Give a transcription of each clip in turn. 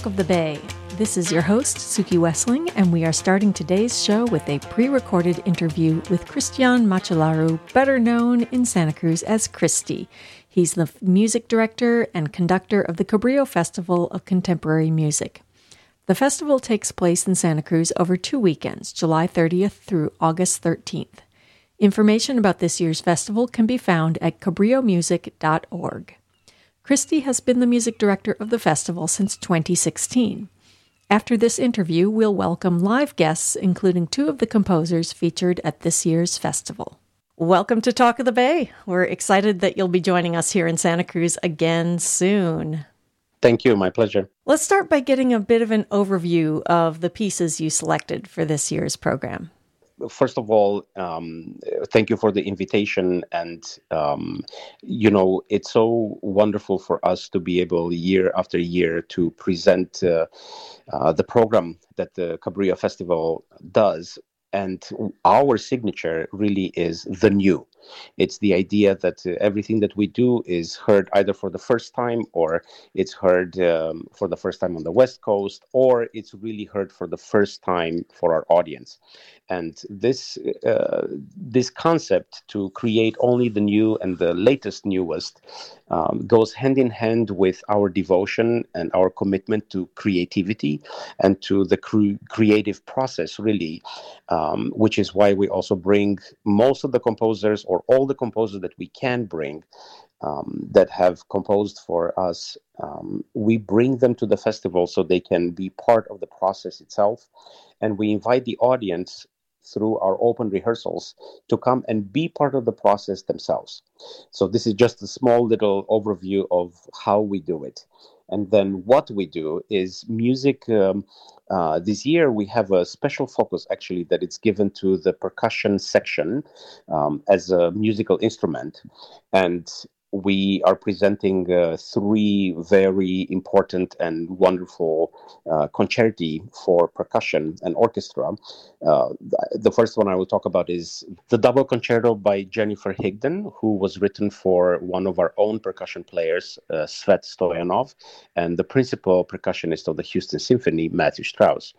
Talk of the Bay. This is your host, Suki Wessling, and we are starting today's show with a pre recorded interview with Cristian Măcelaru, better known in Santa Cruz as Cristi. He's the music director and conductor of the Cabrillo Festival of Contemporary Music. The festival takes place in Santa Cruz over two weekends, July 30th through August 13th. Information about this year's festival can be found at cabrillomusic.org. Cristi has been the music director of the festival since 2016. After this interview, we'll welcome live guests, including two of the composers featured at this year's festival. Welcome to Talk of the Bay. We're excited that you'll be joining us here in Santa Cruz again soon. Thank you. My pleasure. Let's start by getting a bit of an overview of the pieces you selected for this year's program. First of all, um, thank you for the invitation. And, um, you know, it's so wonderful for us to be able year after year to present uh, uh, the program that the Cabrillo Festival does. And our signature really is the new. It's the idea that uh, everything that we do is heard either for the first time or it's heard um, for the first time on the West Coast or it's really heard for the first time for our audience. And this uh, this concept to create only the new and the latest newest um, goes hand in hand with our devotion and our commitment to creativity and to the cre- creative process, really, um, which is why we also bring most of the composers or all the composers that we can bring um, that have composed for us, um, we bring them to the festival so they can be part of the process itself. And we invite the audience through our open rehearsals to come and be part of the process themselves. So, this is just a small little overview of how we do it. And then what we do is music. Um, uh, this year we have a special focus actually that it's given to the percussion section um, as a musical instrument, and we are presenting uh, three very important and wonderful uh, concerti for percussion and orchestra. Uh, the first one I will talk about is the double concerto by Jennifer Higdon, who was written for one of our own percussion players, uh, Svet Stoyanov, and the principal percussionist of the Houston Symphony, Matthew Strauss.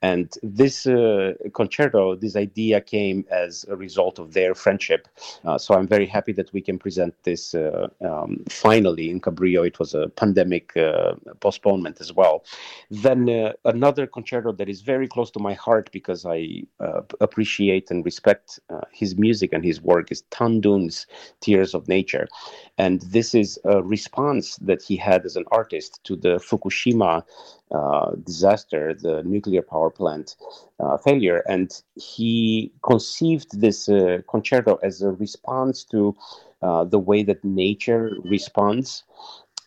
And this uh, concerto, this idea came as a result of their friendship. Uh, so I'm very happy that we can present this um, finally in Cabrillo. It was a pandemic uh, postponement as well. Then uh, another concerto that is very close to my heart because I uh, appreciate and respect uh, his music and his work is Tan Dun's Tears of Nature. And this is a response that he had as an artist to the Fukushima uh, disaster, the nuclear power plant uh, failure. And he conceived this uh, concerto as a response to uh, the way that nature responds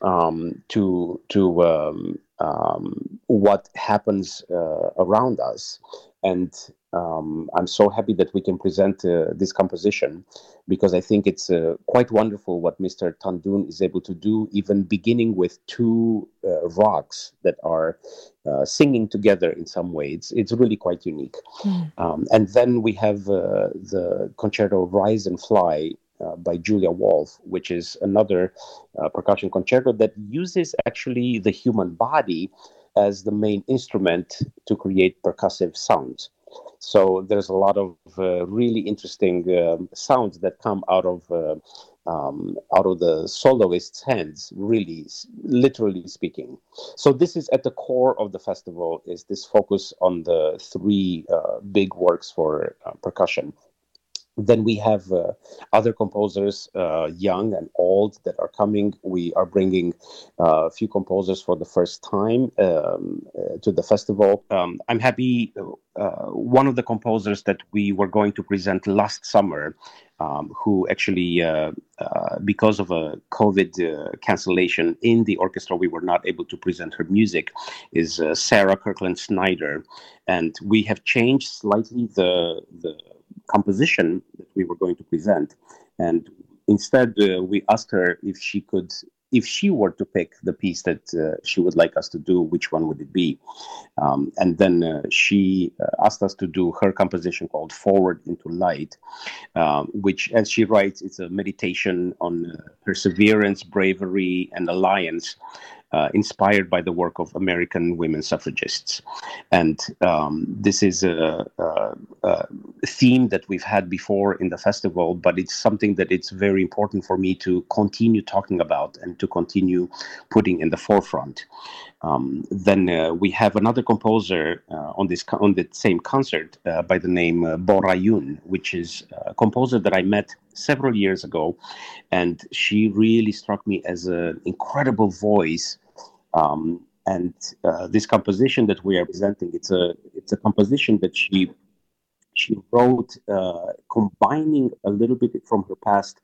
um, to to um, um, what happens uh, around us. And um, I'm so happy that we can present uh, this composition because I think it's uh, quite wonderful what Mr. Tan Dun is able to do, even beginning with two uh, rocks that are uh, singing together in some way. It's, it's really quite unique. Mm. Um, and then we have uh, the concerto Rise and Fly uh, by Julia Wolfe, which is another uh, percussion concerto that uses actually the human body as the main instrument to create percussive sounds. So there's a lot of uh, really interesting um, sounds that come out of uh, um, out of the soloist's hands, really, literally speaking. So this is at the core of the festival: is this focus on the three uh, big works for uh, percussion. Then we have uh, other composers, uh, young and old, that are coming. We are bringing uh, a few composers for the first time um, uh, to the festival. Um, I'm happy. Uh, one of the composers that we were going to present last summer, um, who actually, uh, because of a COVID cancellation in the orchestra, we were not able to present her music, is Sarah Kirkland Snider, and we have changed slightly the the composition that we were going to present. And instead, uh, we asked her if she could, if she were to pick the piece that uh, she would like us to do, which one would it be? Um, and then uh, she uh, asked us to do her composition called Forward into Light, um, which, as she writes, it's a meditation on uh, perseverance, bravery, and alliance. Uh, inspired by the work of American women suffragists. And um, this is a, a, a, theme that we've had before in the festival, but it's something that it's very important for me to continue talking about and to continue putting in the forefront. Um, then uh, we have another composer uh, on this on the same concert uh, by the name uh, Bora Yoon, which is a composer that I met several years ago, and she really struck me as an incredible voice. Um, and uh, this composition that we are presenting, it's a it's a composition that she she wrote uh, combining a little bit from her past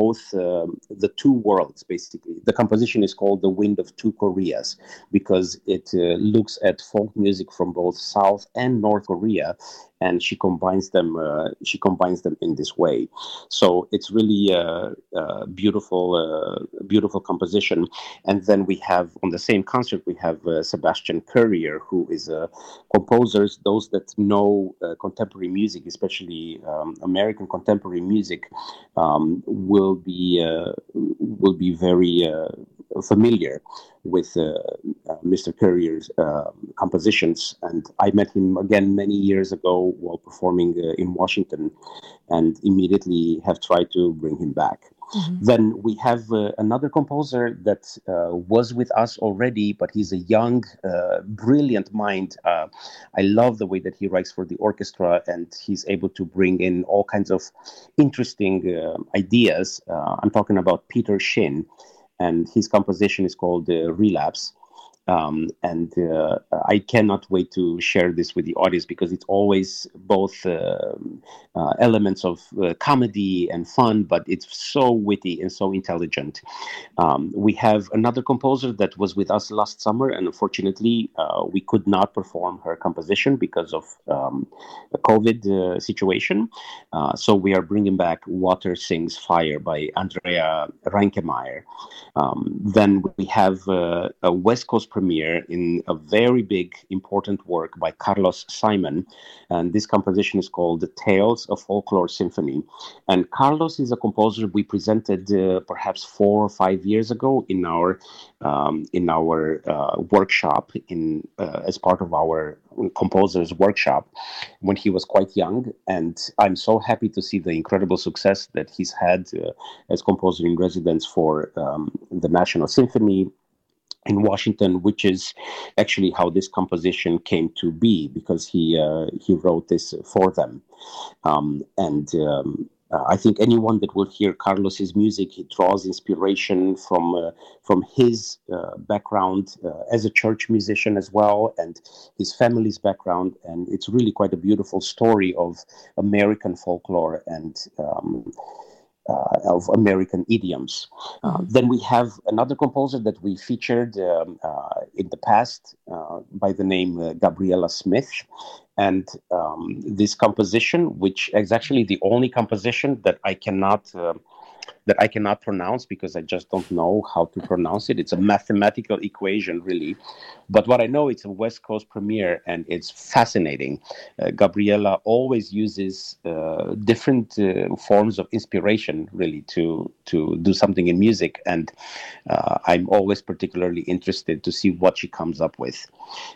both um, the two worlds basically. The composition is called the wind of two koreas because it uh, looks at folk music from both south and north korea and she combines them uh, she combines them in this way. So it's really a, a beautiful uh, beautiful composition. And then we have on the same concert we have uh, sebastian currier who is a composer. Those that know uh, contemporary music especially um, american contemporary music um, will be uh, will be very uh, familiar with uh, uh, Mr. Currier's uh, compositions. And I met him again many years ago while performing in Washington and immediately have tried to bring him back. Mm-hmm. Then we have uh, another composer that uh, was with us already, but he's a young, uh, brilliant mind. I love the way that he writes for the orchestra, and he's able to bring in all kinds of interesting ideas. I'm talking about Peter Shin and his composition is called uh, Relapse. Um, and uh, I cannot wait to share this with the audience because it's always both uh, uh, elements of uh, comedy and fun, but it's so witty and so intelligent. Um, we have another composer that was with us last summer, and unfortunately, uh, we could not perform her composition because of um, the COVID uh, situation. so we are bringing back Water Sings Fire by Andrea Reinkemeyer. Um, then we have a West Coast premiere in a very big, important work by Carlos Simon. And this composition is called The Tales of Folklore Symphony. And Carlos is a composer we presented uh, perhaps four or five years ago in our um, in our uh, workshop in uh, as part of our composers workshop when he was quite young and i'm so happy to see the incredible success that he's had uh, as composer in residence for um, the national symphony in Washington, which is actually how this composition came to be because he uh, he wrote this for them, um, and. Um, uh, I think anyone that will hear Carlos's music, he draws inspiration from uh, from his uh, background uh, as a church musician as well, and his family's background, and it's really quite a beautiful story of American folklore and um, uh, of American idioms. Uh, mm-hmm. then we have another composer that we featured um, uh, in the past uh, by the name uh, Gabriella Smith. And um, this composition, which is actually the only composition that I cannot uh, that I cannot pronounce because I just don't know how to pronounce it. It's a mathematical equation, really. But what I know, it's a West Coast premiere and it's fascinating. Uh, Gabriella always uses uh, different uh, forms of inspiration, really, to to do something in music, and uh, I'm always particularly interested to see what she comes up with.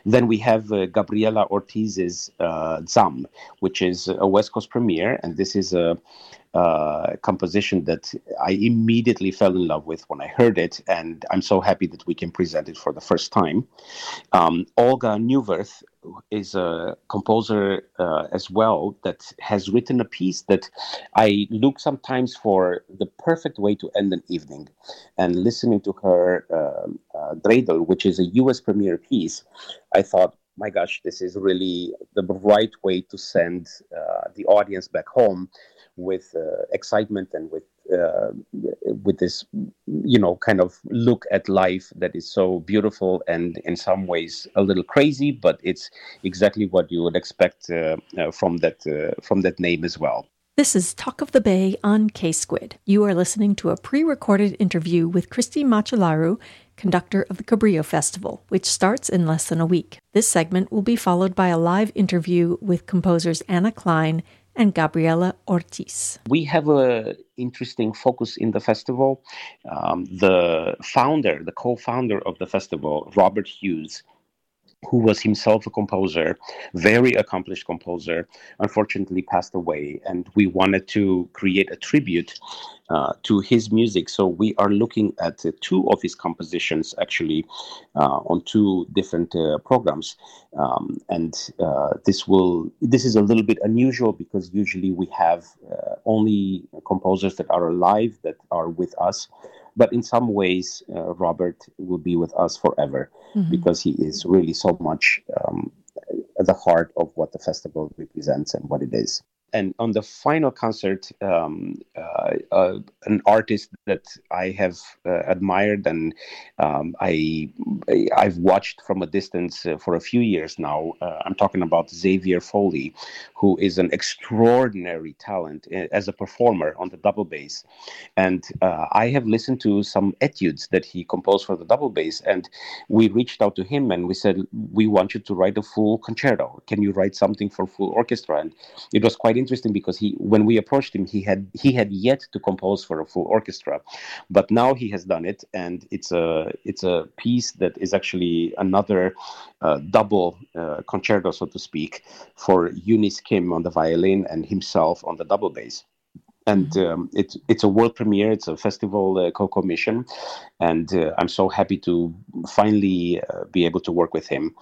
Then we have uh, Gabriela Ortiz's uh, Zam, which is a West Coast premiere, and this is a uh, composition that I immediately fell in love with when I heard it, and I'm so happy that we can present it for the first time. Um, Olga Neuwirth is a composer uh, as well that has written a piece that I look sometimes for the perfect way to end an evening. And listening to her uh, uh, Dreidel, which is a US premiere piece, I thought, my gosh, this is really the right way to send uh, the audience back home with uh, excitement and with uh, with this you know kind of look at life that is so beautiful and in some ways a little crazy but it's exactly what you would expect uh, uh, from that uh, from that name as well this is Talk of the Bay on K Squid. You are listening to a pre recorded interview with Cristi Măcelaru, conductor of the Cabrillo Festival, which starts in less than a week. This segment will be followed by a live interview with composers Anna Clyne and Gabriela Ortiz. We have a interesting focus in the festival. Um, the founder, the co-founder of the festival, Robert Hughes, who was himself a composer, very accomplished composer, unfortunately passed away. And we wanted to create a tribute uh, to his music. So we are looking at uh, two of his compositions actually uh, on two different uh, programs. Um, and uh, this will this is a little bit unusual because usually we have uh, only composers that are alive that are with us but in some ways, uh, Robert will be with us forever mm-hmm. because he is really so much um, at the heart of what the festival represents and what it is and on the final concert, um, uh, uh, an artist that I have uh, admired and um, I I've watched from a distance uh, for a few years now. Uh, I'm talking about Xavier Foley, who is an extraordinary talent uh, as a performer on the double bass, and I have listened to some etudes that he composed for the double bass, and we reached out to him and we said we want you to write a full concerto. Can you write something for full orchestra? And it was quite interesting because he, when we approached him, he had he had yet to compose for a full orchestra, but now he has done it, and it's a it's a piece that is actually another uh, double uh, concerto, so to speak, for Eunice Kim on the violin and himself on the double bass and um, it's it's a world premiere. It's a festival uh, co-commission, and uh, I'm so happy to finally uh, be able to work with him.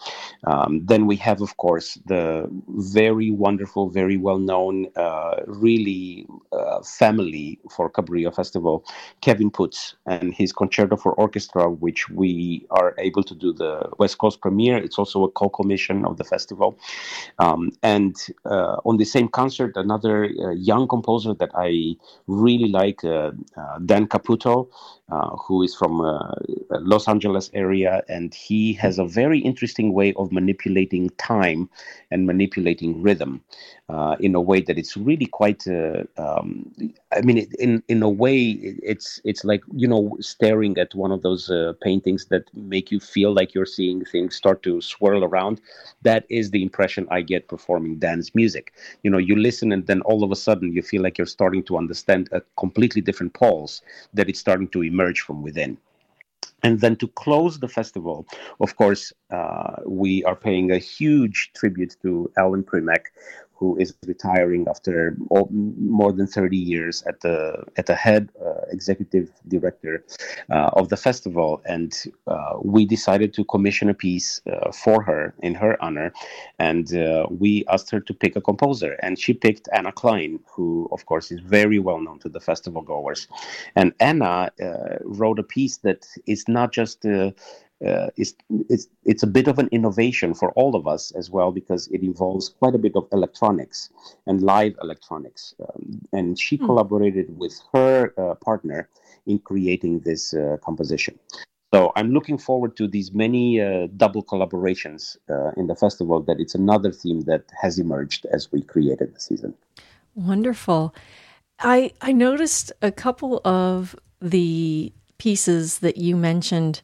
Um, then we have, of course, the very wonderful, very well-known, uh, really uh, family for Cabrillo Festival, Kevin Puts, and his concerto for orchestra, which we are able to do the West Coast premiere. It's also a co-commission of the festival, um, and uh, on the same concert, another young composer that I really like uh, uh, Dan Caputo, uh, who is from Los Angeles area, and he has a very interesting way of manipulating time and manipulating rhythm in a way that it's really quite. Um, I mean, in in a way, it's it's like you know staring at one of those paintings that make you feel like you're seeing things start to swirl around. That is the impression I get performing Dan's music. You know, you listen and then all of a sudden you feel like you're starting to understand a completely different pulse that it's starting to emerge from within. And then to close the festival, of course, uh, we are paying a huge tribute to Ellen Primack, who is retiring after more than 30 years at the at the head uh, executive director uh, of the festival. And uh, we decided to commission a piece uh, for her in her honor. And uh, we asked her to pick a composer. And she picked Anna Clyne who of course is very well known to the festival goers. And Anna uh, wrote a piece that is not just uh, it's, it's, it's a bit of an innovation for all of us as well because it involves quite a bit of electronics and live electronics. Um, and she mm. collaborated with her uh, partner in creating this uh, composition. So I'm looking forward to these many uh, double collaborations uh, in the festival. That it's another theme that has emerged as we created the season. Wonderful. I I noticed a couple of the pieces that you mentioned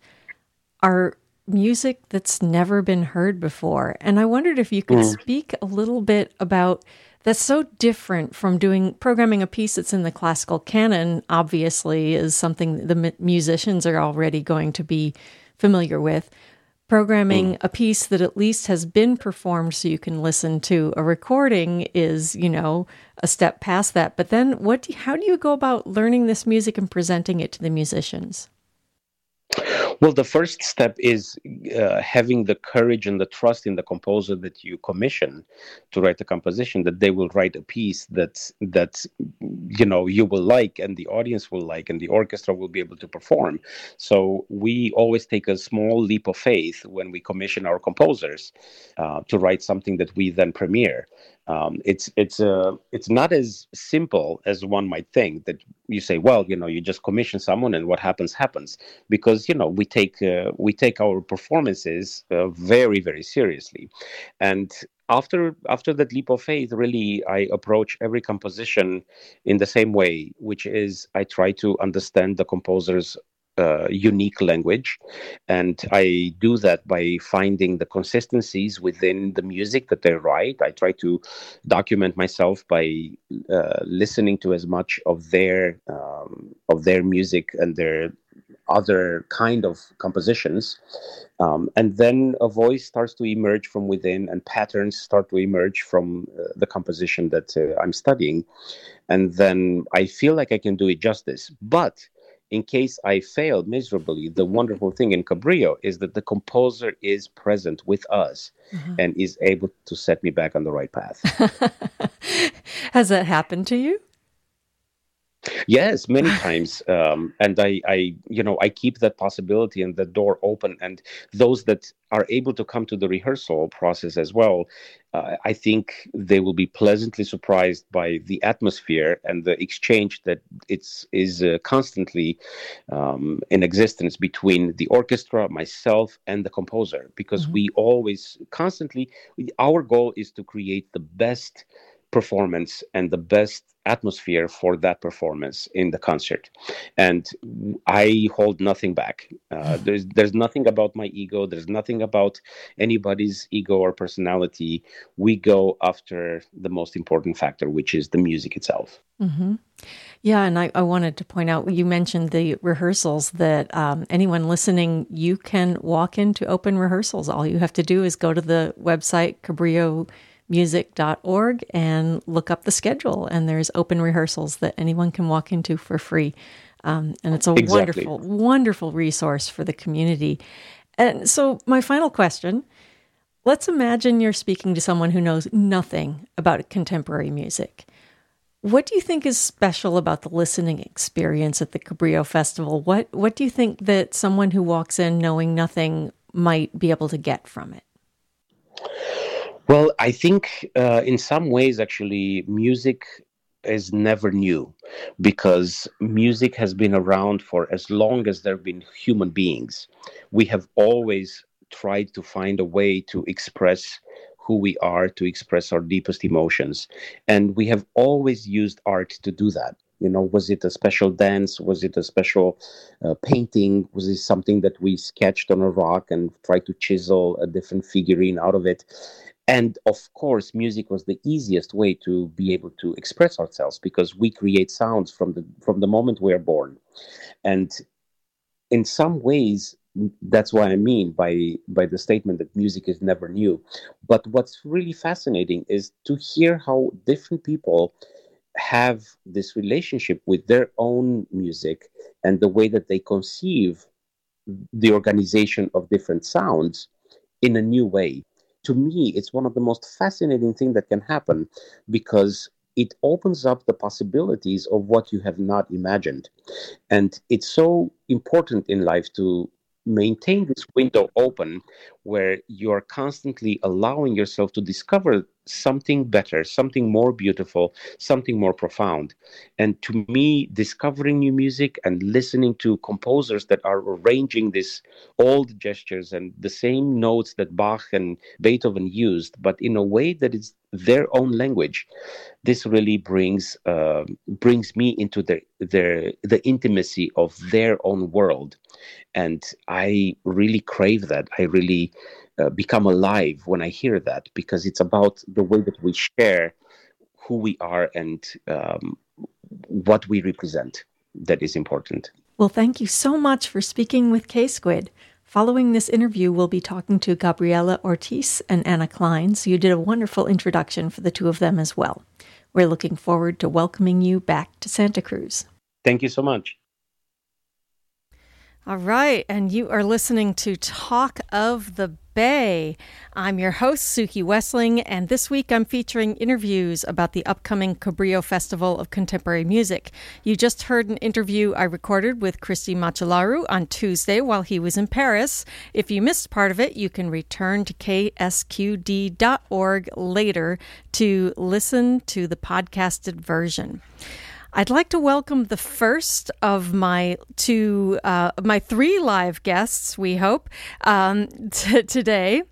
are music that's never been heard before. And I wondered if you could mm. speak a little bit about that's so different from doing programming a piece that's in the classical canon, obviously, is something the musicians are already going to be familiar with. Programming mm. a piece that at least has been performed so you can listen to a recording is, you know, a step past that. But then what do you, how do you go about learning this music and presenting it to the musicians? Well, the first step is uh, having the courage and the trust in the composer that you commission to write a composition that they will write a piece that that you know you will like and the audience will like and the orchestra will be able to perform. So we always take a small leap of faith when we commission our composers uh, to write something that we then premiere um, it's it's uh, it's not as simple as one might think that you say well you know you just commission someone and what happens happens because you know we take uh, we take our performances uh, very very seriously and after after that leap of faith really i approach every composition in the same way which is i try to understand the composer's uh, unique language. And I do that by finding the consistencies within the music that they write. I try to document myself by uh, listening to as much of their um, of their music and their other kind of compositions um, and then a voice starts to emerge from within and patterns start to emerge from uh, the composition that uh, i'm studying and then i feel like i can do it justice but in case I fail miserably, the wonderful thing in Cabrillo is that the composer is present with us mm-hmm. and is able to set me back on the right path. Has that happened to you? Yes, many times, um, and I, I, you know, I keep that possibility and the door open. And those that are able to come to the rehearsal process as well, uh, I think they will be pleasantly surprised by the atmosphere and the exchange that it's is uh, constantly um, in existence between the orchestra, myself, and the composer. Because mm-hmm. we always constantly, our goal is to create the best performance and the best atmosphere for that performance in the concert. And i hold nothing back. Uh, there's there's nothing about my ego. There's nothing about anybody's ego or personality. We go after the most important factor which is the music itself. Mm-hmm. yeah and I, I, wanted to point out you mentioned the rehearsals that um, anyone listening you can walk into open rehearsals. All you have to do is go to the website cabrillo music.org and look up the schedule. And there's open rehearsals that anyone can walk into for free. Um, and it's a exactly. wonderful, wonderful resource for the community. And so, my final question let's imagine you're speaking to someone who knows nothing about contemporary music. What do you think is special about the listening experience at the Cabrillo Festival? What What do you think that someone who walks in knowing nothing might be able to get from it? Well, I think uh, in some ways, actually, music is never new because music has been around for as long as there have been human beings. We have always tried to find a way to express who we are, to express our deepest emotions. And we have always used art to do that. You know, was it a special dance? Was it a special uh, painting? Was it something that we sketched on a rock and tried to chisel a different figurine out of it? And of course music was the easiest way to be able to express ourselves because we create sounds from the from the moment we are born. And in some ways that's what i mean by by the statement that music is never new. But what's really fascinating is to hear how different people have this relationship with their own music and the way that they conceive the organization of different sounds in a new way to me, it's one of the most fascinating things that can happen because it opens up the possibilities of what you have not imagined. And it's so important in life to maintain this window open where you are constantly allowing yourself to discover something better, something more beautiful, something more profound. And to me, discovering new music and listening to composers that are arranging these old gestures and the same notes that Bach and Beethoven used, but in a way that is their own language, this really brings uh, brings me into the their the intimacy of their own world, and I really crave that. I really uh, become alive when I hear that because it's about the way that we share who we are and um, what we represent that is important. Well, thank you so much for speaking with K Squid. Following this interview, we'll be talking to Gabriela Ortiz and Anna Clyne, so you did a wonderful introduction for the two of them as well. We're looking forward to welcoming you back to Santa Cruz. Thank you so much. All right, and you are listening to Talk of the Bay. I'm your host, Suki Wessling, and this week I'm featuring interviews about the upcoming Cabrillo Festival of Contemporary Music. You just heard an interview I recorded with Cristi Măcelaru on Tuesday while he was in Paris. If you missed part of it, you can return to ksqd.org later to listen to the podcasted version. I'd like to welcome the first of my two, uh, my three live guests. We hope um, t- today.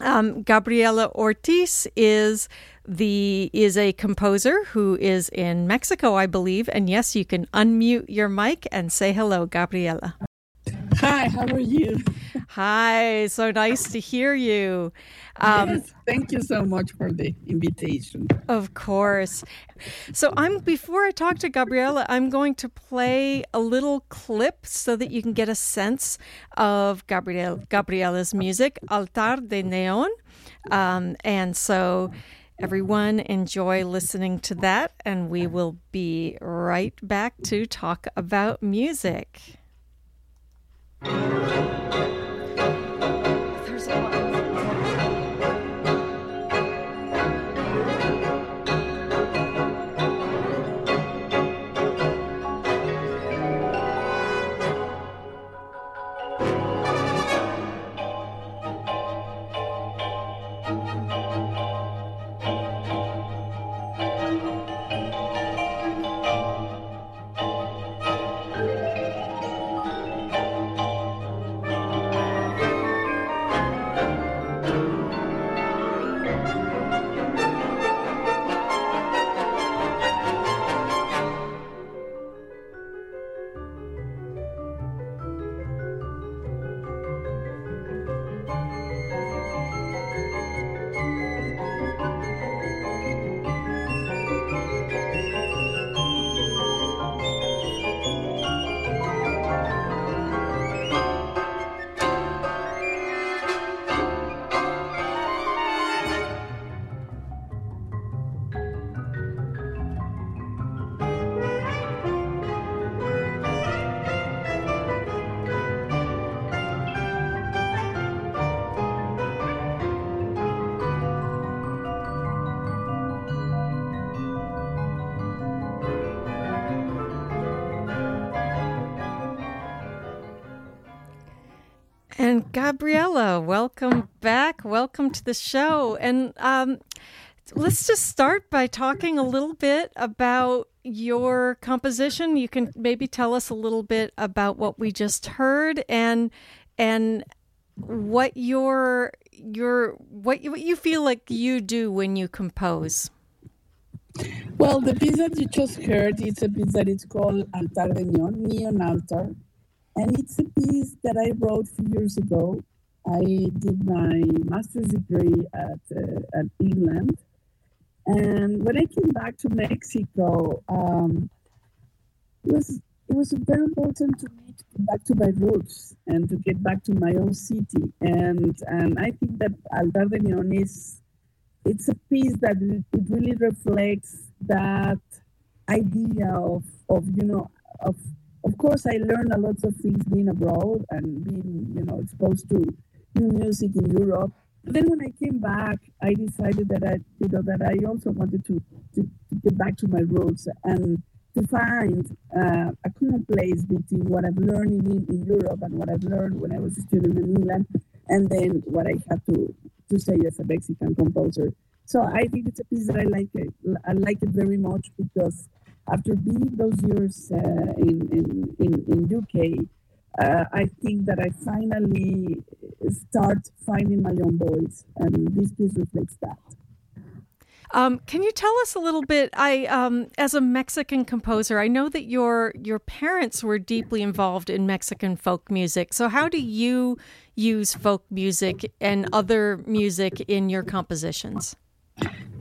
Um, Gabriela Ortiz is the is a composer who is in Mexico, I believe. And yes, you can unmute your mic and say hello, Gabriela. Hi, how are you? Hi, so nice to hear you. Um, yes, thank you so much for the invitation. Of course. So I'm before I talk to Gabriela, I'm going to play a little clip so that you can get a sense of Gabriel Gabriela's music, Altar de Neon. Um, and so everyone enjoy listening to that and we will be right back to talk about music. Música And Gabriela, welcome back. Welcome to the show. And um, let's just start by talking a little bit about your composition. You can maybe tell us a little bit about what we just heard and and what your your what you, what you feel like you do when you compose. Well, the piece that you just heard is a piece that is called Altar de Neon, Neon Altar and it's a piece that I wrote a few years ago. I did my master's degree at, uh, at England. And when I came back to Mexico, um, it was it was very important to me to get back to my roots and to get back to my own city. And and I think that Altar de it's a piece that it really reflects that idea of of you know of of course, I learned a lot of things being abroad and being, you know, exposed to new music in Europe. But then when I came back, I decided that I, you know, that I also wanted to, to, to get back to my roots and to find uh, a common place between what I've learned in, in Europe and what I've learned when I was a student in England, and then what I have to, to say as a Mexican composer. So I think it's a piece that I like it. I like it very much because after being those years uh, in, in, in, in UK, uh, I think that I finally start finding my own voice, and this piece reflects that. Um, can you tell us a little bit? I, um, as a Mexican composer, I know that your your parents were deeply involved in Mexican folk music. So, how do you use folk music and other music in your compositions?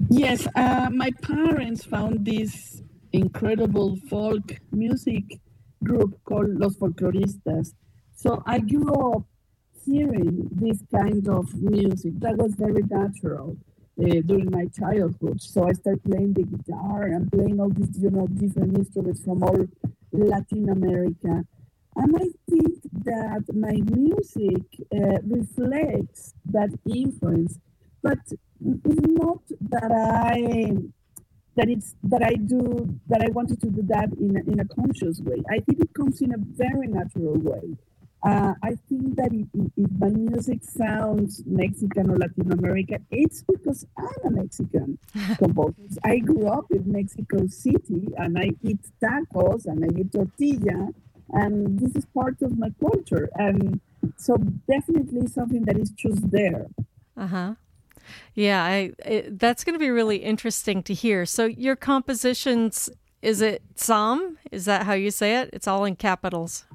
Yes, uh, my parents found this incredible folk music group called Los Folcloristas. So I grew up hearing this kind of music that was very natural uh, during my childhood. So I started playing the guitar and playing all these, you know, different instruments from all Latin America. And I think that my music uh, reflects that influence, but it's not that I that it's that I do that I wanted to do that in a, in a conscious way. I think it comes in a very natural way. Uh, I think that if, if, my music sounds Mexican or Latin American, it's because I'm a Mexican composer. I grew up in Mexico City and I eat tacos and I eat tortilla, and this is part of my culture. And so, definitely something that is just there. Uh huh. Yeah, I, it, that's going to be really interesting to hear. So, your compositions, is it Psalm? Is that how you say it? It's all in capitals.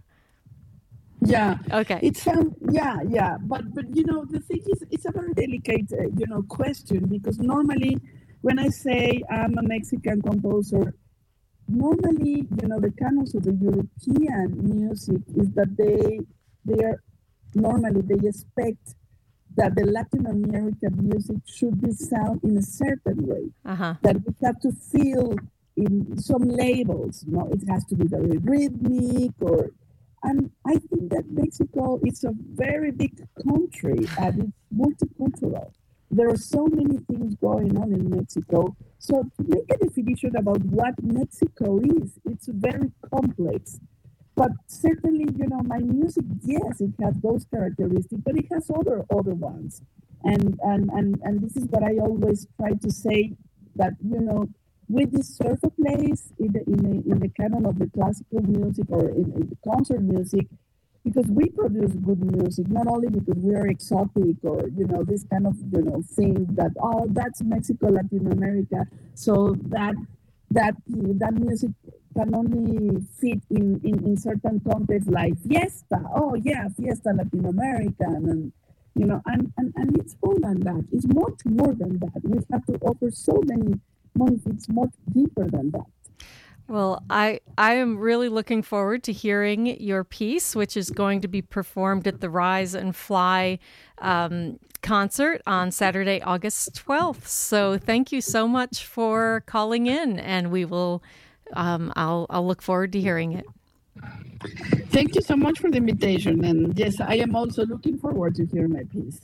Yeah. Okay. It's um yeah yeah but but you know the thing is it's a very delicate uh, you know question because normally when I say I'm a Mexican composer, normally you know the canons of the European music is that they they are normally they expect that the Latin American music should be sound in a certain way. Uh-huh. That we have to feel in some labels. You know, it has to be very rhythmic or and I think that Mexico is a very big country and it's multicultural. There are so many things going on in Mexico. So to make a definition about what Mexico is, it's very complex. But certainly, you know, my music, yes, it has those characteristics, but it has other other ones. And and and, and this is what I always try to say that, you know, we deserve a place in the, in the, in the canon of the classical music or in, in the concert music because we produce good music, not only because we are exotic or, you know, this kind of, you know, thing that, oh, that's Mexico, Latin America. So that, that, that music can only fit in, in, in certain contexts like fiesta. Oh, yeah, fiesta Latin American. And, you know, and, and, and it's more than that. It's much more than that. We have to offer so many it's much deeper than that. Well, I I am really looking forward to hearing your piece, which is going to be performed at the Rise and Fly um, concert on Saturday, August twelfth. So, thank you so much for calling in, and we will. Um, I'll I'll look forward to hearing it. Thank you so much for the invitation, and yes, I am also looking forward to hear my piece.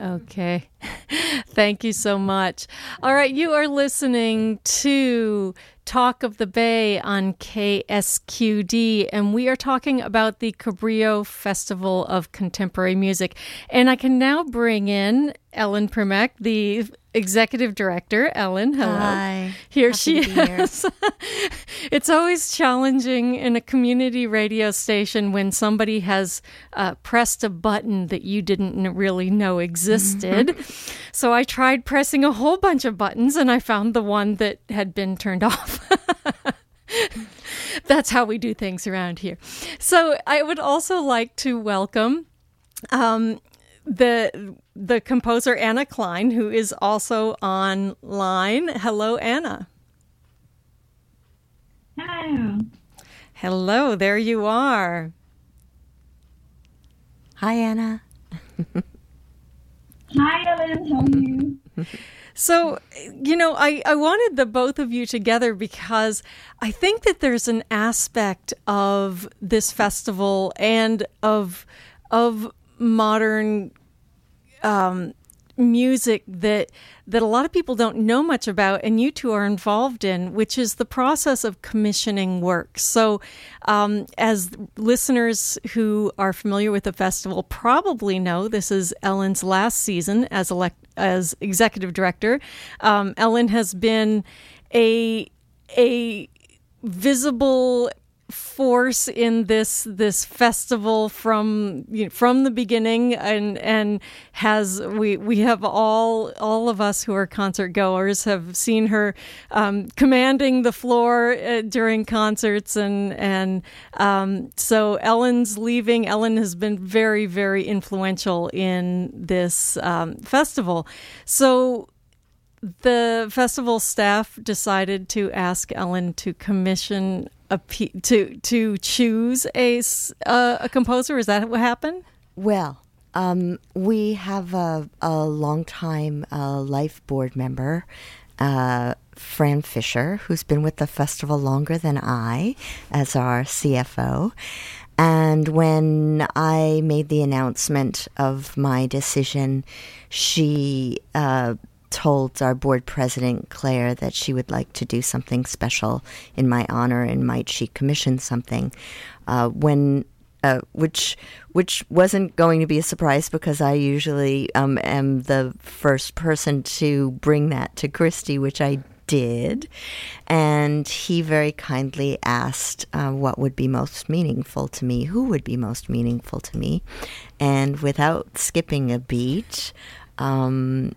Okay. Thank you so much. All right, you are listening to Talk of the Bay on KSQD, and we are talking about the Cabrillo Festival of Contemporary Music. And I can now bring in Ellen Primack, the executive director. Ellen, hello. Hi. Here Happy she here. is. it's always challenging in a community radio station when somebody has uh, pressed a button that you didn't really know existed. Mm-hmm. so I tried pressing a whole bunch of buttons and I found the one that had been turned off. That's how we do things around here. So I would also like to welcome um, the the composer Anna Clyne, who is also online. Hello, Anna. Hello. Hello, there you are. Hi, Anna. Hi, Ellen. How are you? So, you know, I, I wanted the both of you together because I think that there's an aspect of this festival and of of modern um, music that that a lot of people don't know much about, and you two are involved in, which is the process of commissioning work. So, um, as listeners who are familiar with the festival probably know, this is Ellen's last season as elect as executive director. Um, Ellen has been a a visible force in this this festival from you know, from the beginning and and has we we have all all of us who are concert goers have seen her um, commanding the floor uh, during concerts and and um, so Ellen's leaving. Ellen has been very very influential in this um, festival. So the festival staff decided to ask Ellen to commission a to to choose a uh, a composer. Is that what happened? Well, um, we have a, a longtime uh, life board member, uh, Fran Fisher, who's been with the festival longer than I, as our CFO. And when I made the announcement of my decision, she uh, told our board president, Claire, that she would like to do something special in my honor and might she commission something. Uh, when uh, which which wasn't going to be a surprise because I usually um, am the first person to bring that to Cristi, which I did, and he very kindly asked uh, what would be most meaningful to me, who would be most meaningful to me, and without skipping a beat, Um,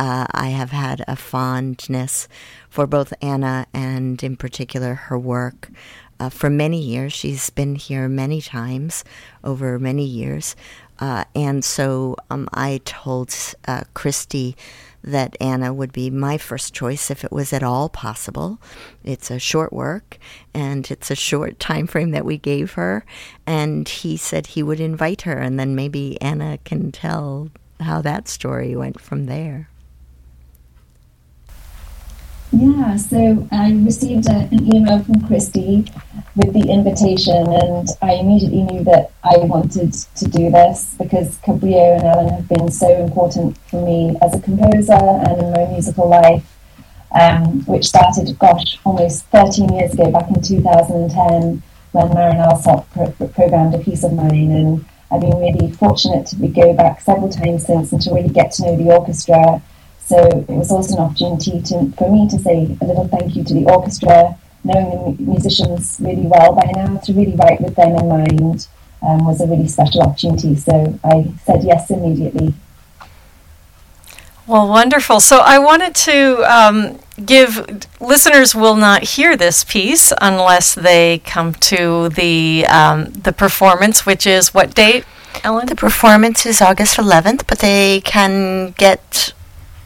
uh, I have had a fondness for both Anna and, in particular, her work. Uh, for many years. She's been here many times over many years. Uh, and so um, I told uh, Cristi that Anna would be my first choice if it was at all possible. It's a short work and it's a short time frame that we gave her. And he said he would invite her, and then maybe Anna can tell how that story went from there. Yeah, so I received a, an email from Cristi with the invitation, and I immediately knew that I wanted to do this because Cabrillo and Ellen have been so important for me as a composer and in my musical life, um, which started, gosh, almost 13 years ago, back in 2010, when Marin Alsop pro- programmed A Piece of Mine. And I've been really fortunate to go back several times since and to really get to know the orchestra so it was also an opportunity to, for me to say a little thank you to the orchestra, knowing the musicians really well by now, to really write with them in mind um, was a really special opportunity. So I said yes immediately. Well, wonderful. So I wanted to um, give listeners will not hear this piece unless they come to the um, the performance, which is what date, Ellen? The performance is August 11th, but they can get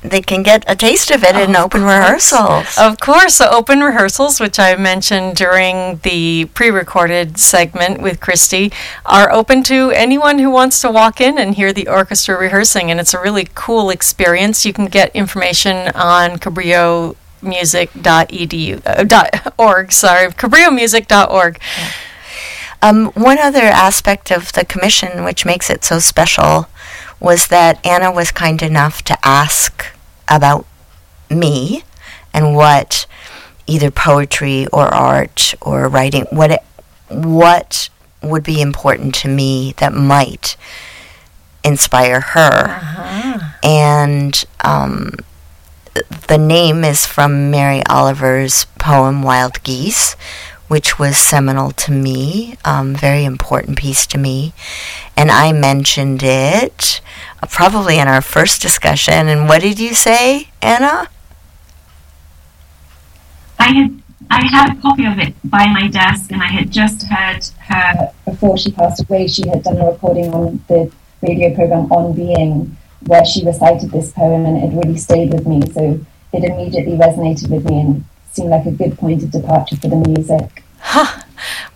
they can get a taste of it in open rehearsals. Of course, the open rehearsals, which I mentioned during the pre recorded segment with Cristi, are open to anyone who wants to walk in and hear the orchestra rehearsing. And it's a really cool experience. You can get information on Cabrillo music.edu uh, dot org sorry cabrillomusic.org um, one other aspect of the commission which makes it so special was that Anna was kind enough to ask about me and what either poetry or art or writing what it, what would be important to me that might inspire her uh-huh. and um, the name is from Mary Oliver's poem Wild Geese which was seminal to me, um, very important piece to me. And I mentioned it uh, probably in our first discussion. And what did you say, Anna? I had I had a copy of it by my desk, and I had just heard her before she passed away. She had done a recording on the radio program On Being, where she recited this poem, and it really stayed with me. So it immediately resonated with me, and seemed like a good point of departure for the music. Huh.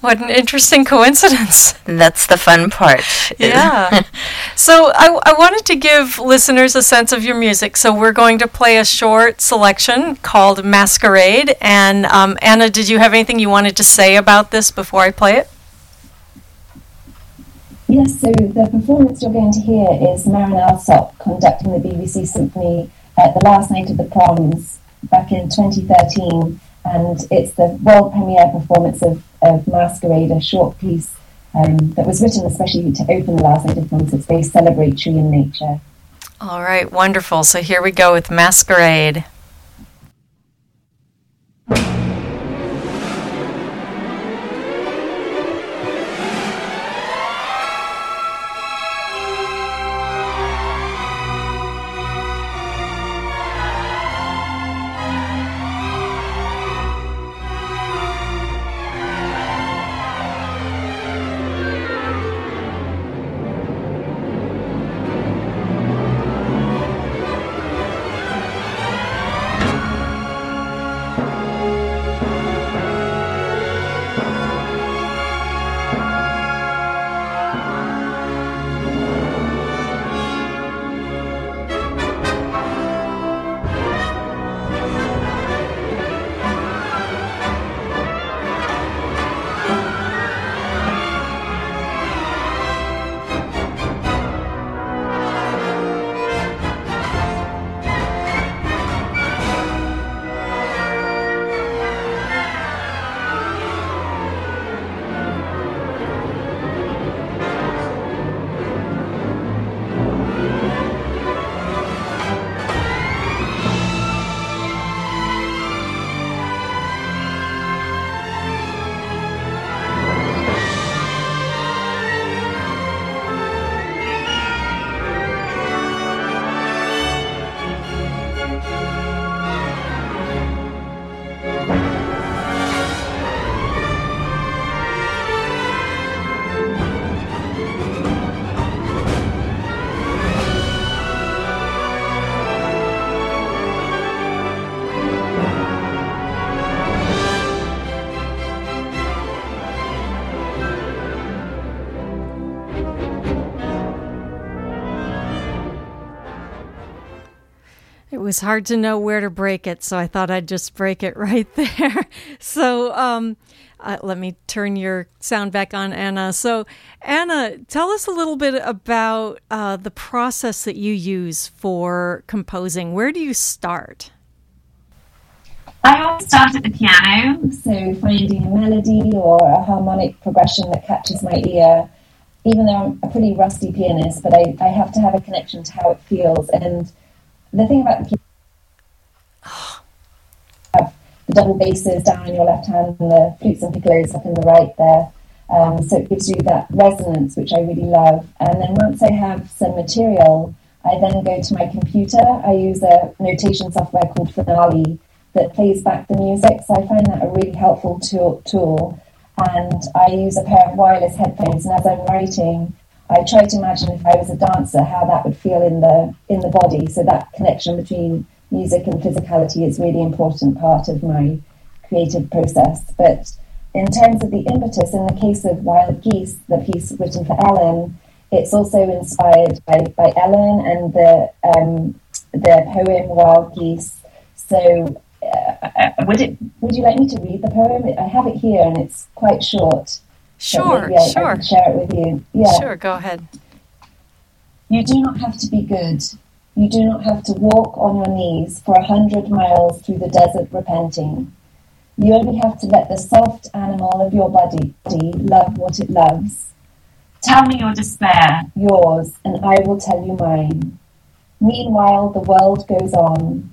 What an interesting coincidence. That's the fun part. Yeah. so I, I wanted to give listeners a sense of your music. So we're going to play a short selection called Masquerade. And um, Anna, did you have anything you wanted to say about this before I play it? Yes, so the performance you're going to hear is Marin Alsop conducting the BBC Symphony at the last night of the proms back in 2013 and it's the world premiere performance of, of Masquerade, a short piece um, that was written especially to open the last night of films. It's very celebratory in nature. All right, wonderful. So here we go with Masquerade. Was hard to know where to break it, so I thought I'd just break it right there. so, um, uh, let me turn your sound back on, Anna. So, Anna, tell us a little bit about uh, the process that you use for composing. Where do you start? I always start at the piano, so finding a melody or a harmonic progression that catches my ear. Even though I'm a pretty rusty pianist, but I, I have to have a connection to how it feels. And the thing about the the double basses down in your left hand and the flutes and piccolos up in the right there. Um, so it gives you that resonance, which I really love. And then once I have some material, I then go to my computer. I use a notation software called Finale that plays back the music. So I find that a really helpful tool. tool. And I use a pair of wireless headphones. And as I'm writing, I try to imagine if I was a dancer, how that would feel in the in the body. So that connection between music and physicality is really important part of my creative process. But in terms of the impetus, in the case of Wild Geese, the piece written for Ellen, it's also inspired by, by Ellen and the um, the poem Wild Geese. So, uh, would it would you like me to read the poem? I have it here, and it's quite short. Sure, I, sure. I can share it with you. Yeah. Sure, go ahead. You do not have to be good. You do not have to walk on your knees for a hundred miles through the desert repenting. You only have to let the soft animal of your body love what it loves. Tell me your despair, yours, and I will tell you mine. Meanwhile, the world goes on.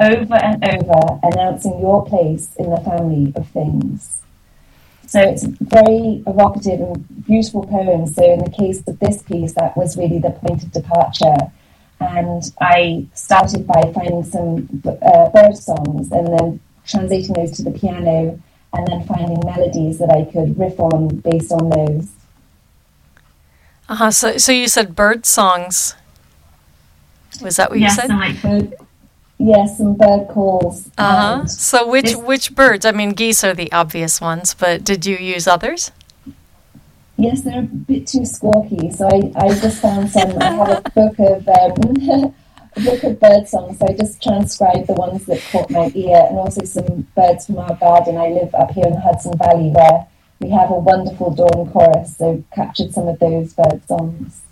over and over, announcing your place in the family of things. So it's very evocative and beautiful poem. So in the case of this piece, that was really the point of departure. And I started by finding some uh, bird songs and then translating those to the piano and then finding melodies that I could riff on based on those. Uh huh. So, so you said bird songs. Was that what yes, you said? And like bird, yes, and bird calls. Uh huh. So which which birds? I mean, geese are the obvious ones, but did you use others? Yes, they're a bit too squawky. So I, I just found some. I have a book of um, a book of bird songs. So I just transcribed the ones that caught my ear, and also some birds from our garden. I live up here in the Hudson Valley, where we have a wonderful dawn chorus. So captured some of those bird songs.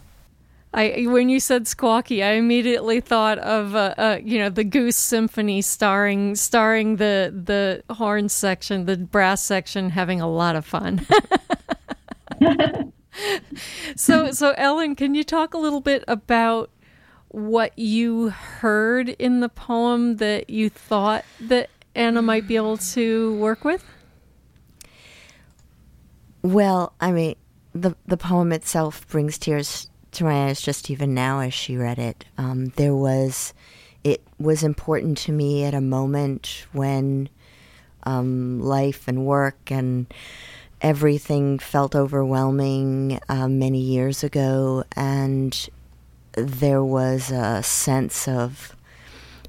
I when you said squawky, I immediately thought of uh, uh, you know the Goose Symphony starring starring the the horn section, the brass section, having a lot of fun. so so Ellen, can you talk a little bit about what you heard in the poem that you thought that Anna might be able to work with? Well, I mean, the the poem itself brings tears to my eyes just even now as she read it. Um, there was, it was important to me at a moment when um, life and work and everything felt overwhelming uh, many years ago, and there was a sense of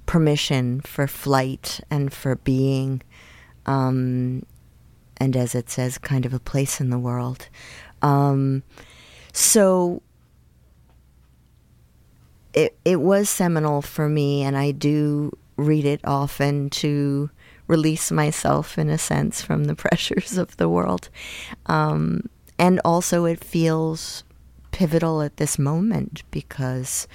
permission for flight and for being. Um, and as it says, kind of a place in the world. Um, so it it was seminal for me, and I do read it often to release myself, in a sense, from the pressures of the world. Um, and also, it feels pivotal at this moment because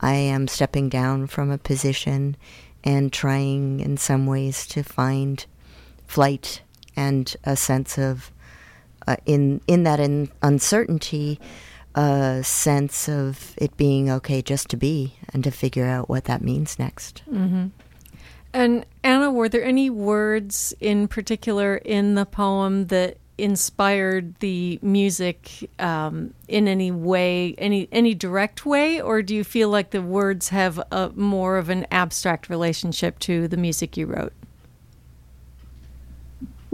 I am stepping down from a position and trying, in some ways, to find flight and a sense of uh, in in that in uncertainty a sense of it being okay just to be and to figure out what that means next. And Anna, were there any words in particular in the poem that inspired the music um, in any way, any any direct way, or do you feel like the words have a more of an abstract relationship to the music you wrote?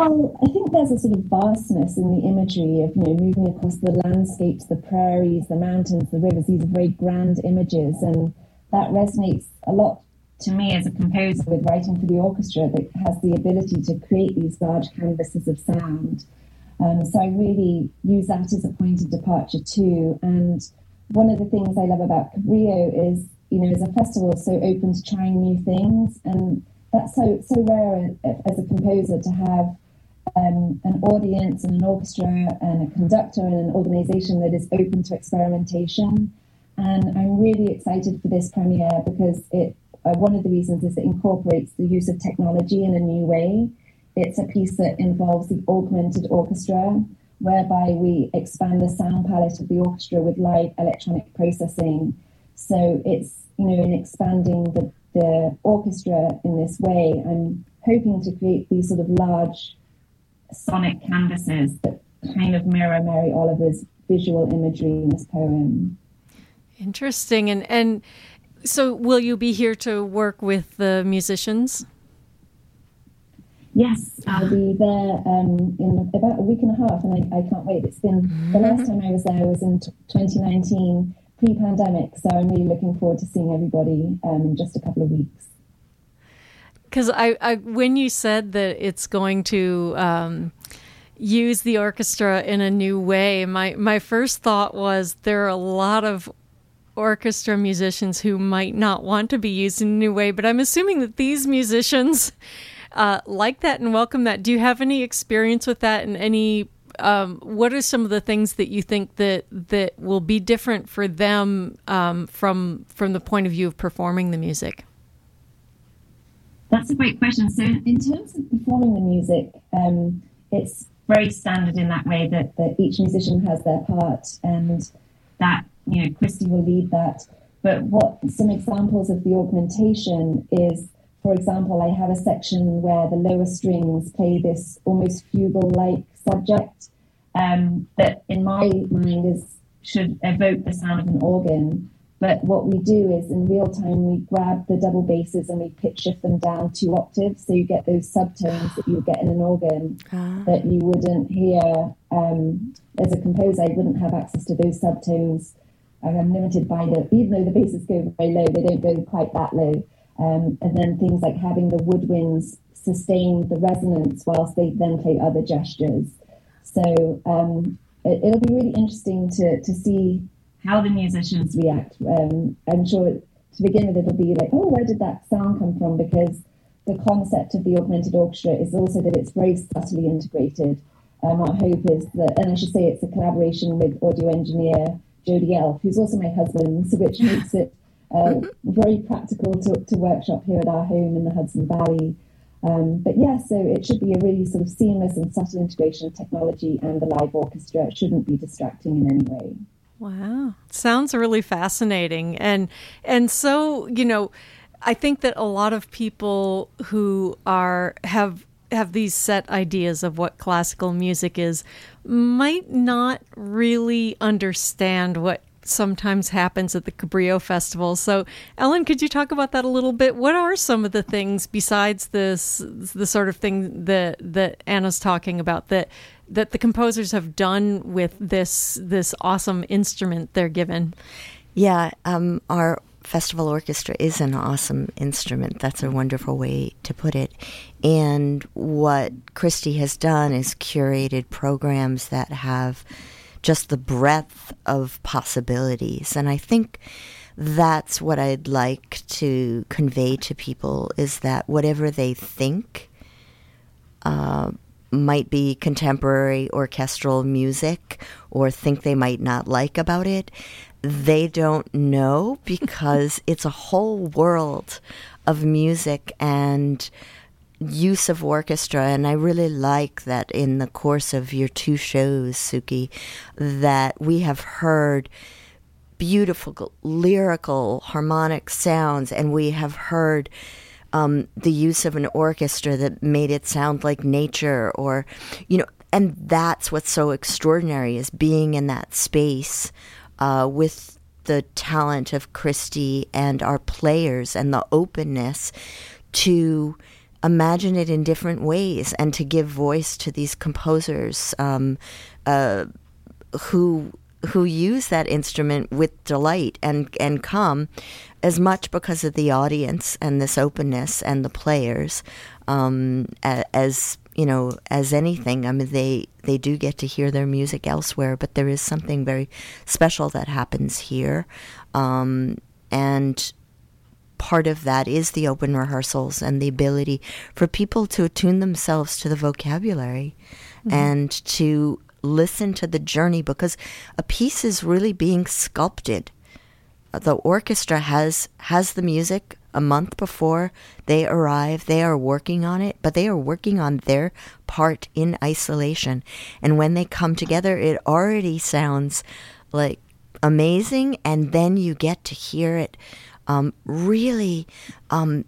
Well, I think there's a sort of vastness in the imagery of you know moving across the landscapes, the prairies, the mountains, the rivers. These are very grand images, and that resonates a lot to me as a composer with writing for the orchestra that has the ability to create these large canvases of sound. Um, so I really use that as a point of departure too. And one of the things I love about Cabrillo is, you know, as a festival, so open to trying new things, and that's so so rare as a composer to have um, an audience and an orchestra and a conductor and an organization that is open to experimentation. And I'm really excited for this premiere because it uh, one of the reasons is it incorporates the use of technology in a new way. It's a piece that involves the augmented orchestra, whereby we expand the sound palette of the orchestra with live electronic processing. So it's, you know, in expanding the, the orchestra in this way, I'm hoping to create these sort of large sonic canvases that kind of mirror Mary Oliver's visual imagery in this poem. Interesting. And and so will you be here to work with the musicians? Yes, I'll be there um, in about a week and a half, and I, I can't wait. It's been mm-hmm. the last time I was there was in t- 2019, pre-pandemic, so I'm really looking forward to seeing everybody um, in just a couple of weeks. Because I, I, when you said that it's going to um, use the orchestra in a new way, my my first thought was there are a lot of orchestra musicians who might not want to be used in a new way, but I'm assuming that these musicians uh, like that and welcome that. Do you have any experience with that and any? Um, what are some of the things that you think that that will be different for them um, from from the point of view of performing the music? That's a great question. So, in terms of performing the music, um, it's very standard in that way that, that each musician has their part and that, you know, Cristi will lead that. But what some examples of the augmentation is, for example, I have a section where the lower strings play this almost fugal like subject um, that, in my mind, is should evoke the sound of an organ. But what we do is in real time, we grab the double basses and we pitch shift them down two octaves. So you get those subtones that you get in an organ ah. that you wouldn't hear um, as a composer. I wouldn't have access to those subtones. I'm limited by the, even though the basses go very low, they don't go quite that low. Um, and then things like having the woodwinds sustain the resonance whilst they then play other gestures. So um, it, will be really interesting to, to see how the musicians react. Um, I'm sure to begin with, it'll be like, oh, where did that sound come from? Because the concept of the augmented orchestra is also that it's very subtly integrated. Um, our hope is that, and I should say it's a collaboration with audio engineer Jody Elff, who's also my husband, so which makes it uh, very practical to, to workshop here at our home in the Hudson Valley. Um, but yeah, so it should be a really sort of seamless and subtle integration of technology and the live orchestra. It shouldn't be distracting in any way. Wow. Sounds really fascinating. And and so, you know, I think that a lot of people who are have have these set ideas of what classical music is might not really understand what sometimes happens at the Cabrillo Festival. So, Ellen, could you talk about that a little bit? What are some of the things besides this, the sort of thing that that Anna's talking about that that the composers have done with this this awesome instrument they're given? Yeah, um, our festival orchestra is an awesome instrument. That's a wonderful way to put it. And what Cristi has done is curated programs that have just the breadth of possibilities. And I think that's what I'd like to convey to people is that whatever they think uh, might be contemporary orchestral music or think they might not like about it, they don't know because it's a whole world of music and use of orchestra, and I really like that in the course of your two shows, Suki, that we have heard beautiful lyrical harmonic sounds, and we have heard um, the use of an orchestra that made it sound like nature, or you know, and that's what's so extraordinary is being in that space uh, with the talent of Cristi and our players and the openness to imagine it in different ways and to give voice to these composers um, uh, who who use that instrument with delight and and come as much because of the audience and this openness and the players um, as you know as anything i mean they they do get to hear their music elsewhere but there is something very special that happens here um, and part of that is the open rehearsals and the ability for people to attune themselves to the vocabulary mm-hmm. and to listen to the journey because a piece is really being sculpted. The orchestra has has the music a month before they arrive. They are working on it, but they are working on their part in isolation. And when they come together, it already sounds like amazing. And then you get to hear it um, really um,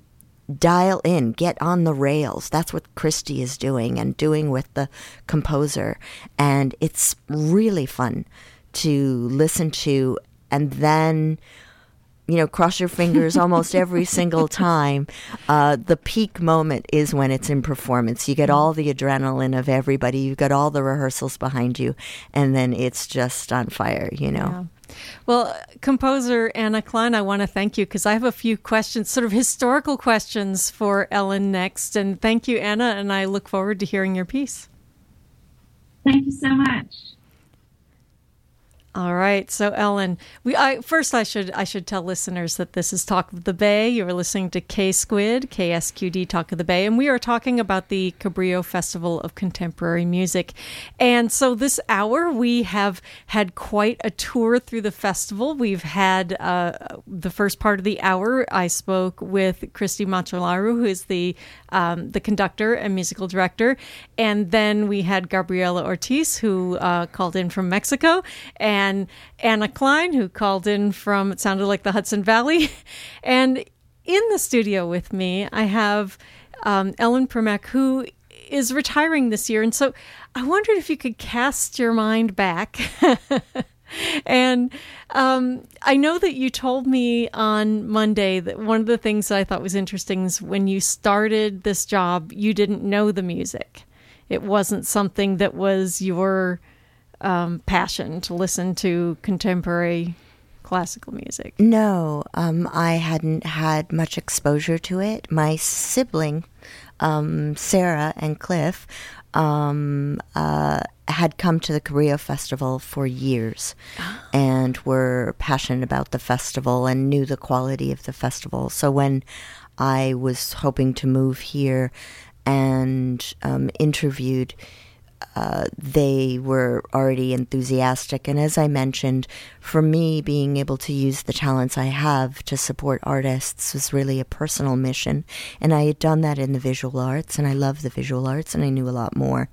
dial in, get on the rails. That's what Cristi is doing and doing with the composer. And it's really fun to listen to and then you know, cross your fingers almost every single time. Uh, the peak moment is when it's in performance. You get all the adrenaline of everybody, You've got all the rehearsals behind you, and then it's just on fire, you know. Yeah. Well, composer Anna Clyne, I want to thank you because I have a few questions, sort of historical questions for Ellen next. And thank you, Anna, and I look forward to hearing your piece. Thank you so much. All right. So Ellen, we I first I should I should tell listeners that this is Talk of the Bay. You are listening to K Squid, KSQD Talk of the Bay, and we are talking about the Cabrillo Festival of Contemporary Music. And so this hour we have had quite a tour through the festival. We've had uh, the first part of the hour I spoke with Cristi Măcelaru, who is the um, the conductor and musical director, and then we had Gabriela Ortiz, who uh, called in from Mexico, and and Anna Clyne, who called in from, it sounded like the Hudson Valley. and in the studio with me, I have um, Ellen Primack, who is retiring this year. And so I wondered if you could cast your mind back. and um, I know that you told me on Monday that one of the things that I thought was interesting is when you started this job, you didn't know the music. It wasn't something that was your um, passion to listen to contemporary classical music? No, um, I hadn't had much exposure to it. My sibling, um, Sarah and Cliff, um, uh, had come to the Cabrillo Festival for years and were passionate about the festival and knew the quality of the festival. So when I was hoping to move here and um, interviewed, uh, they were already enthusiastic. And as I mentioned, for me, being able to use the talents I have to support artists was really a personal mission. And I had done that in the visual arts, and I love the visual arts, and I knew a lot more.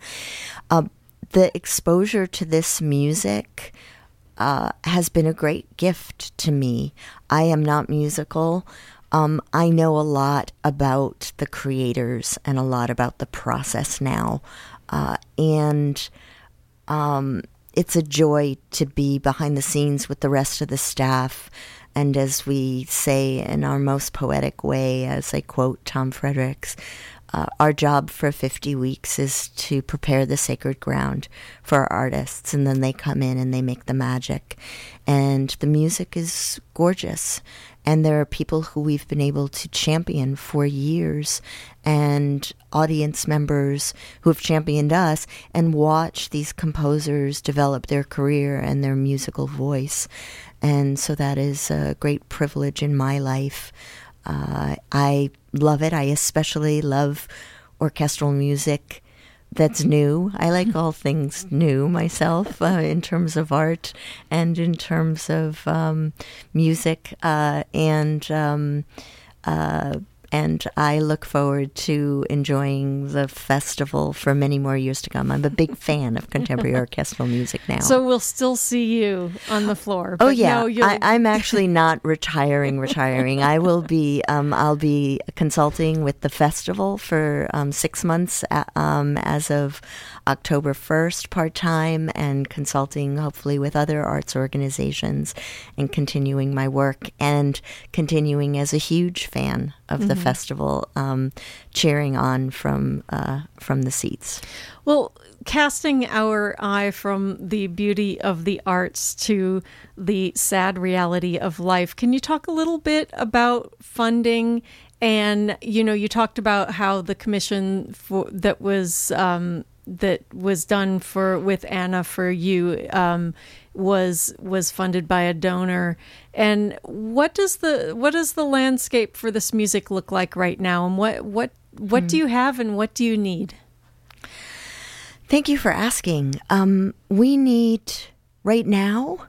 Uh, the exposure to this music uh, has been a great gift to me. I am not musical. Um, I know a lot about the creators and a lot about the process now. Uh, and um, it's a joy to be behind the scenes with the rest of the staff. And as we say in our most poetic way, as I quote Tom Fredericks, uh, our job for 50 weeks is to prepare the sacred ground for our artists, and then they come in and they make the magic. And the music is gorgeous. And there are people who we've been able to champion for years, and audience members who have championed us, and watch these composers develop their career and their musical voice. And so that is a great privilege in my life. Uh, I love it. I especially love orchestral music that's new. I like all things new myself uh, in terms of art and in terms of um, music uh, and um, uh, and I look forward to enjoying the festival for many more years to come. I'm a big fan of contemporary orchestral music now. So we'll still see you on the floor. Oh yeah, no, I, am actually not retiring. Retiring. I will be. Um, I'll be consulting with the festival for um, six months at, um, as of October 1st part time and consulting, hopefully, with other arts organizations and continuing my work and continuing as a huge fan of mm-hmm. the festival, um, cheering on from, uh, from the seats. Well, casting our eye from the beauty of the arts to the sad reality of life, can you talk a little bit about funding? And you know, you talked about how the commission for that was um, that was done for with Anna for you um, was was funded by a donor. And what does the what does the landscape for this music look like right now? And what what what hmm. do you have and what do you need? Thank you for asking. Um, we need, right now,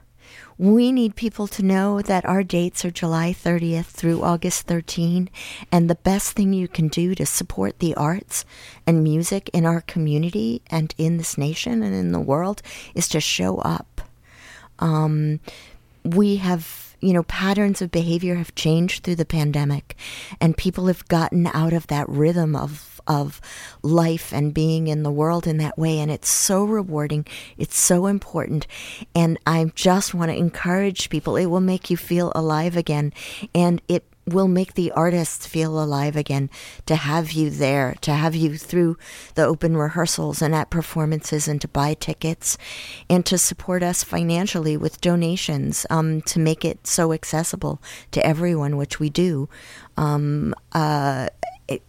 we need people to know that our dates are July 30th through August 13. And the best thing you can do to support the arts and music in our community and in this nation and in the world is to show up. Um, we have you know, patterns of behavior have changed through the pandemic, and people have gotten out of that rhythm of of life and being in the world in that way. And it's so rewarding. It's so important. And I just want to encourage people. It will make you feel alive again. And it will make the artists feel alive again to have you there, to have you through the open rehearsals and at performances and to buy tickets and to support us financially with donations um, to make it so accessible to everyone, which we do. Um, uh,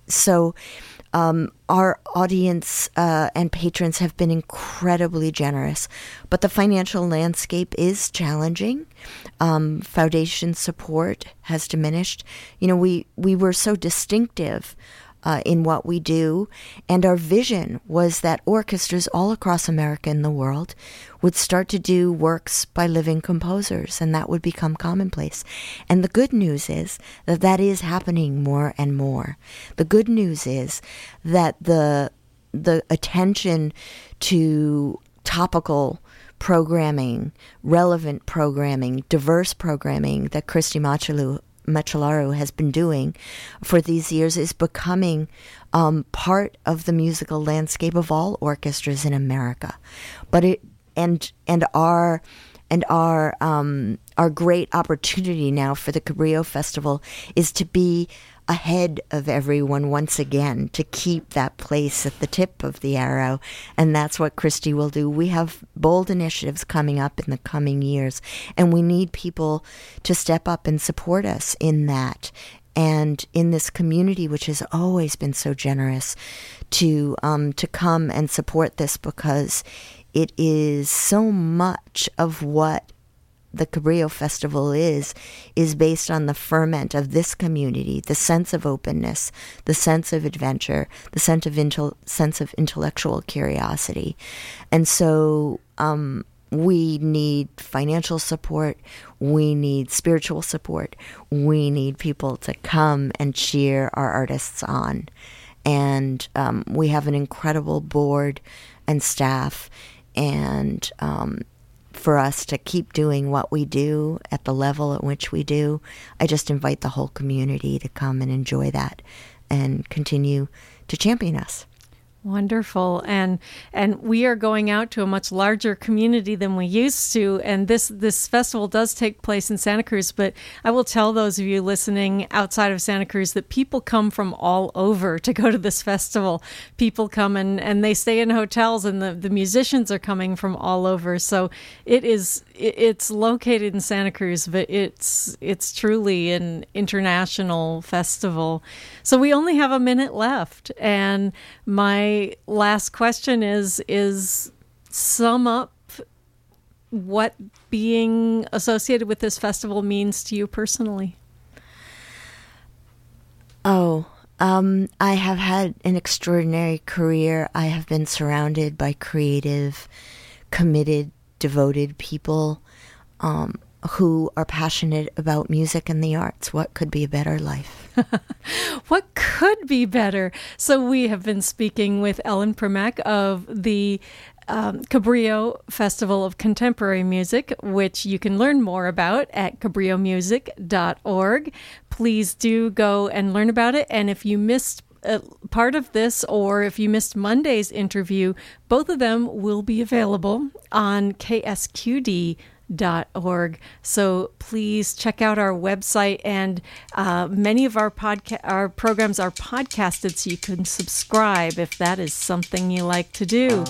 so, um, our audience uh, and patrons have been incredibly generous, but the financial landscape is challenging. Um, foundation support has diminished. You know, we we were so distinctive uh, in what we do. And our vision was that orchestras all across America and the world would start to do works by living composers, and that would become commonplace. And the good news is that that is happening more and more. The good news is that the the attention to topical programming, relevant programming, diverse programming that Cristi Machalu Măcelaru has been doing for these years is becoming um, part of the musical landscape of all orchestras in America. But it and and our and our um, our great opportunity now for the Cabrillo Festival is to be ahead of everyone once again to keep that place at the tip of the arrow. And that's what Cristi will do. We have bold initiatives coming up in the coming years, and we need people to step up and support us in that. And in this community, which has always been so generous, to um, to come and support this because it is so much of what the Cabrillo Festival is, is based on the ferment of this community, the sense of openness, the sense of adventure, the sense of, intel- sense of intellectual curiosity. And so um, we need financial support, we need spiritual support, we need people to come and cheer our artists on. And um, we have an incredible board and staff and um, for us to keep doing what we do at the level at which we do, I just invite the whole community to come and enjoy that and continue to champion us. Wonderful. And and we are going out to a much larger community than we used to and this this festival does take place in Santa Cruz, but I will tell those of you listening outside of Santa Cruz that people come from all over to go to this festival. People come and and they stay in hotels and the the musicians are coming from all over. So it is it's located in Santa Cruz, but it's it's truly an international festival. So we only have a minute left and my last question is is sum up what being associated with this festival means to you personally. Oh, um, I have had an extraordinary career. I have been surrounded by creative, committed, devoted people. Um, who are passionate about music and the arts. What could be a better life? what could be better? So, we have been speaking with Ellen Primack of the um, Cabrillo Festival of Contemporary Music, which you can learn more about at cabrillomusic.org. Please do go and learn about it. And if you missed uh, part of this, or if you missed Monday's interview, both of them will be available on KSQD org. So please check out our website, and uh, many of our our programs are podcasted, so you can subscribe if that is something you like to do.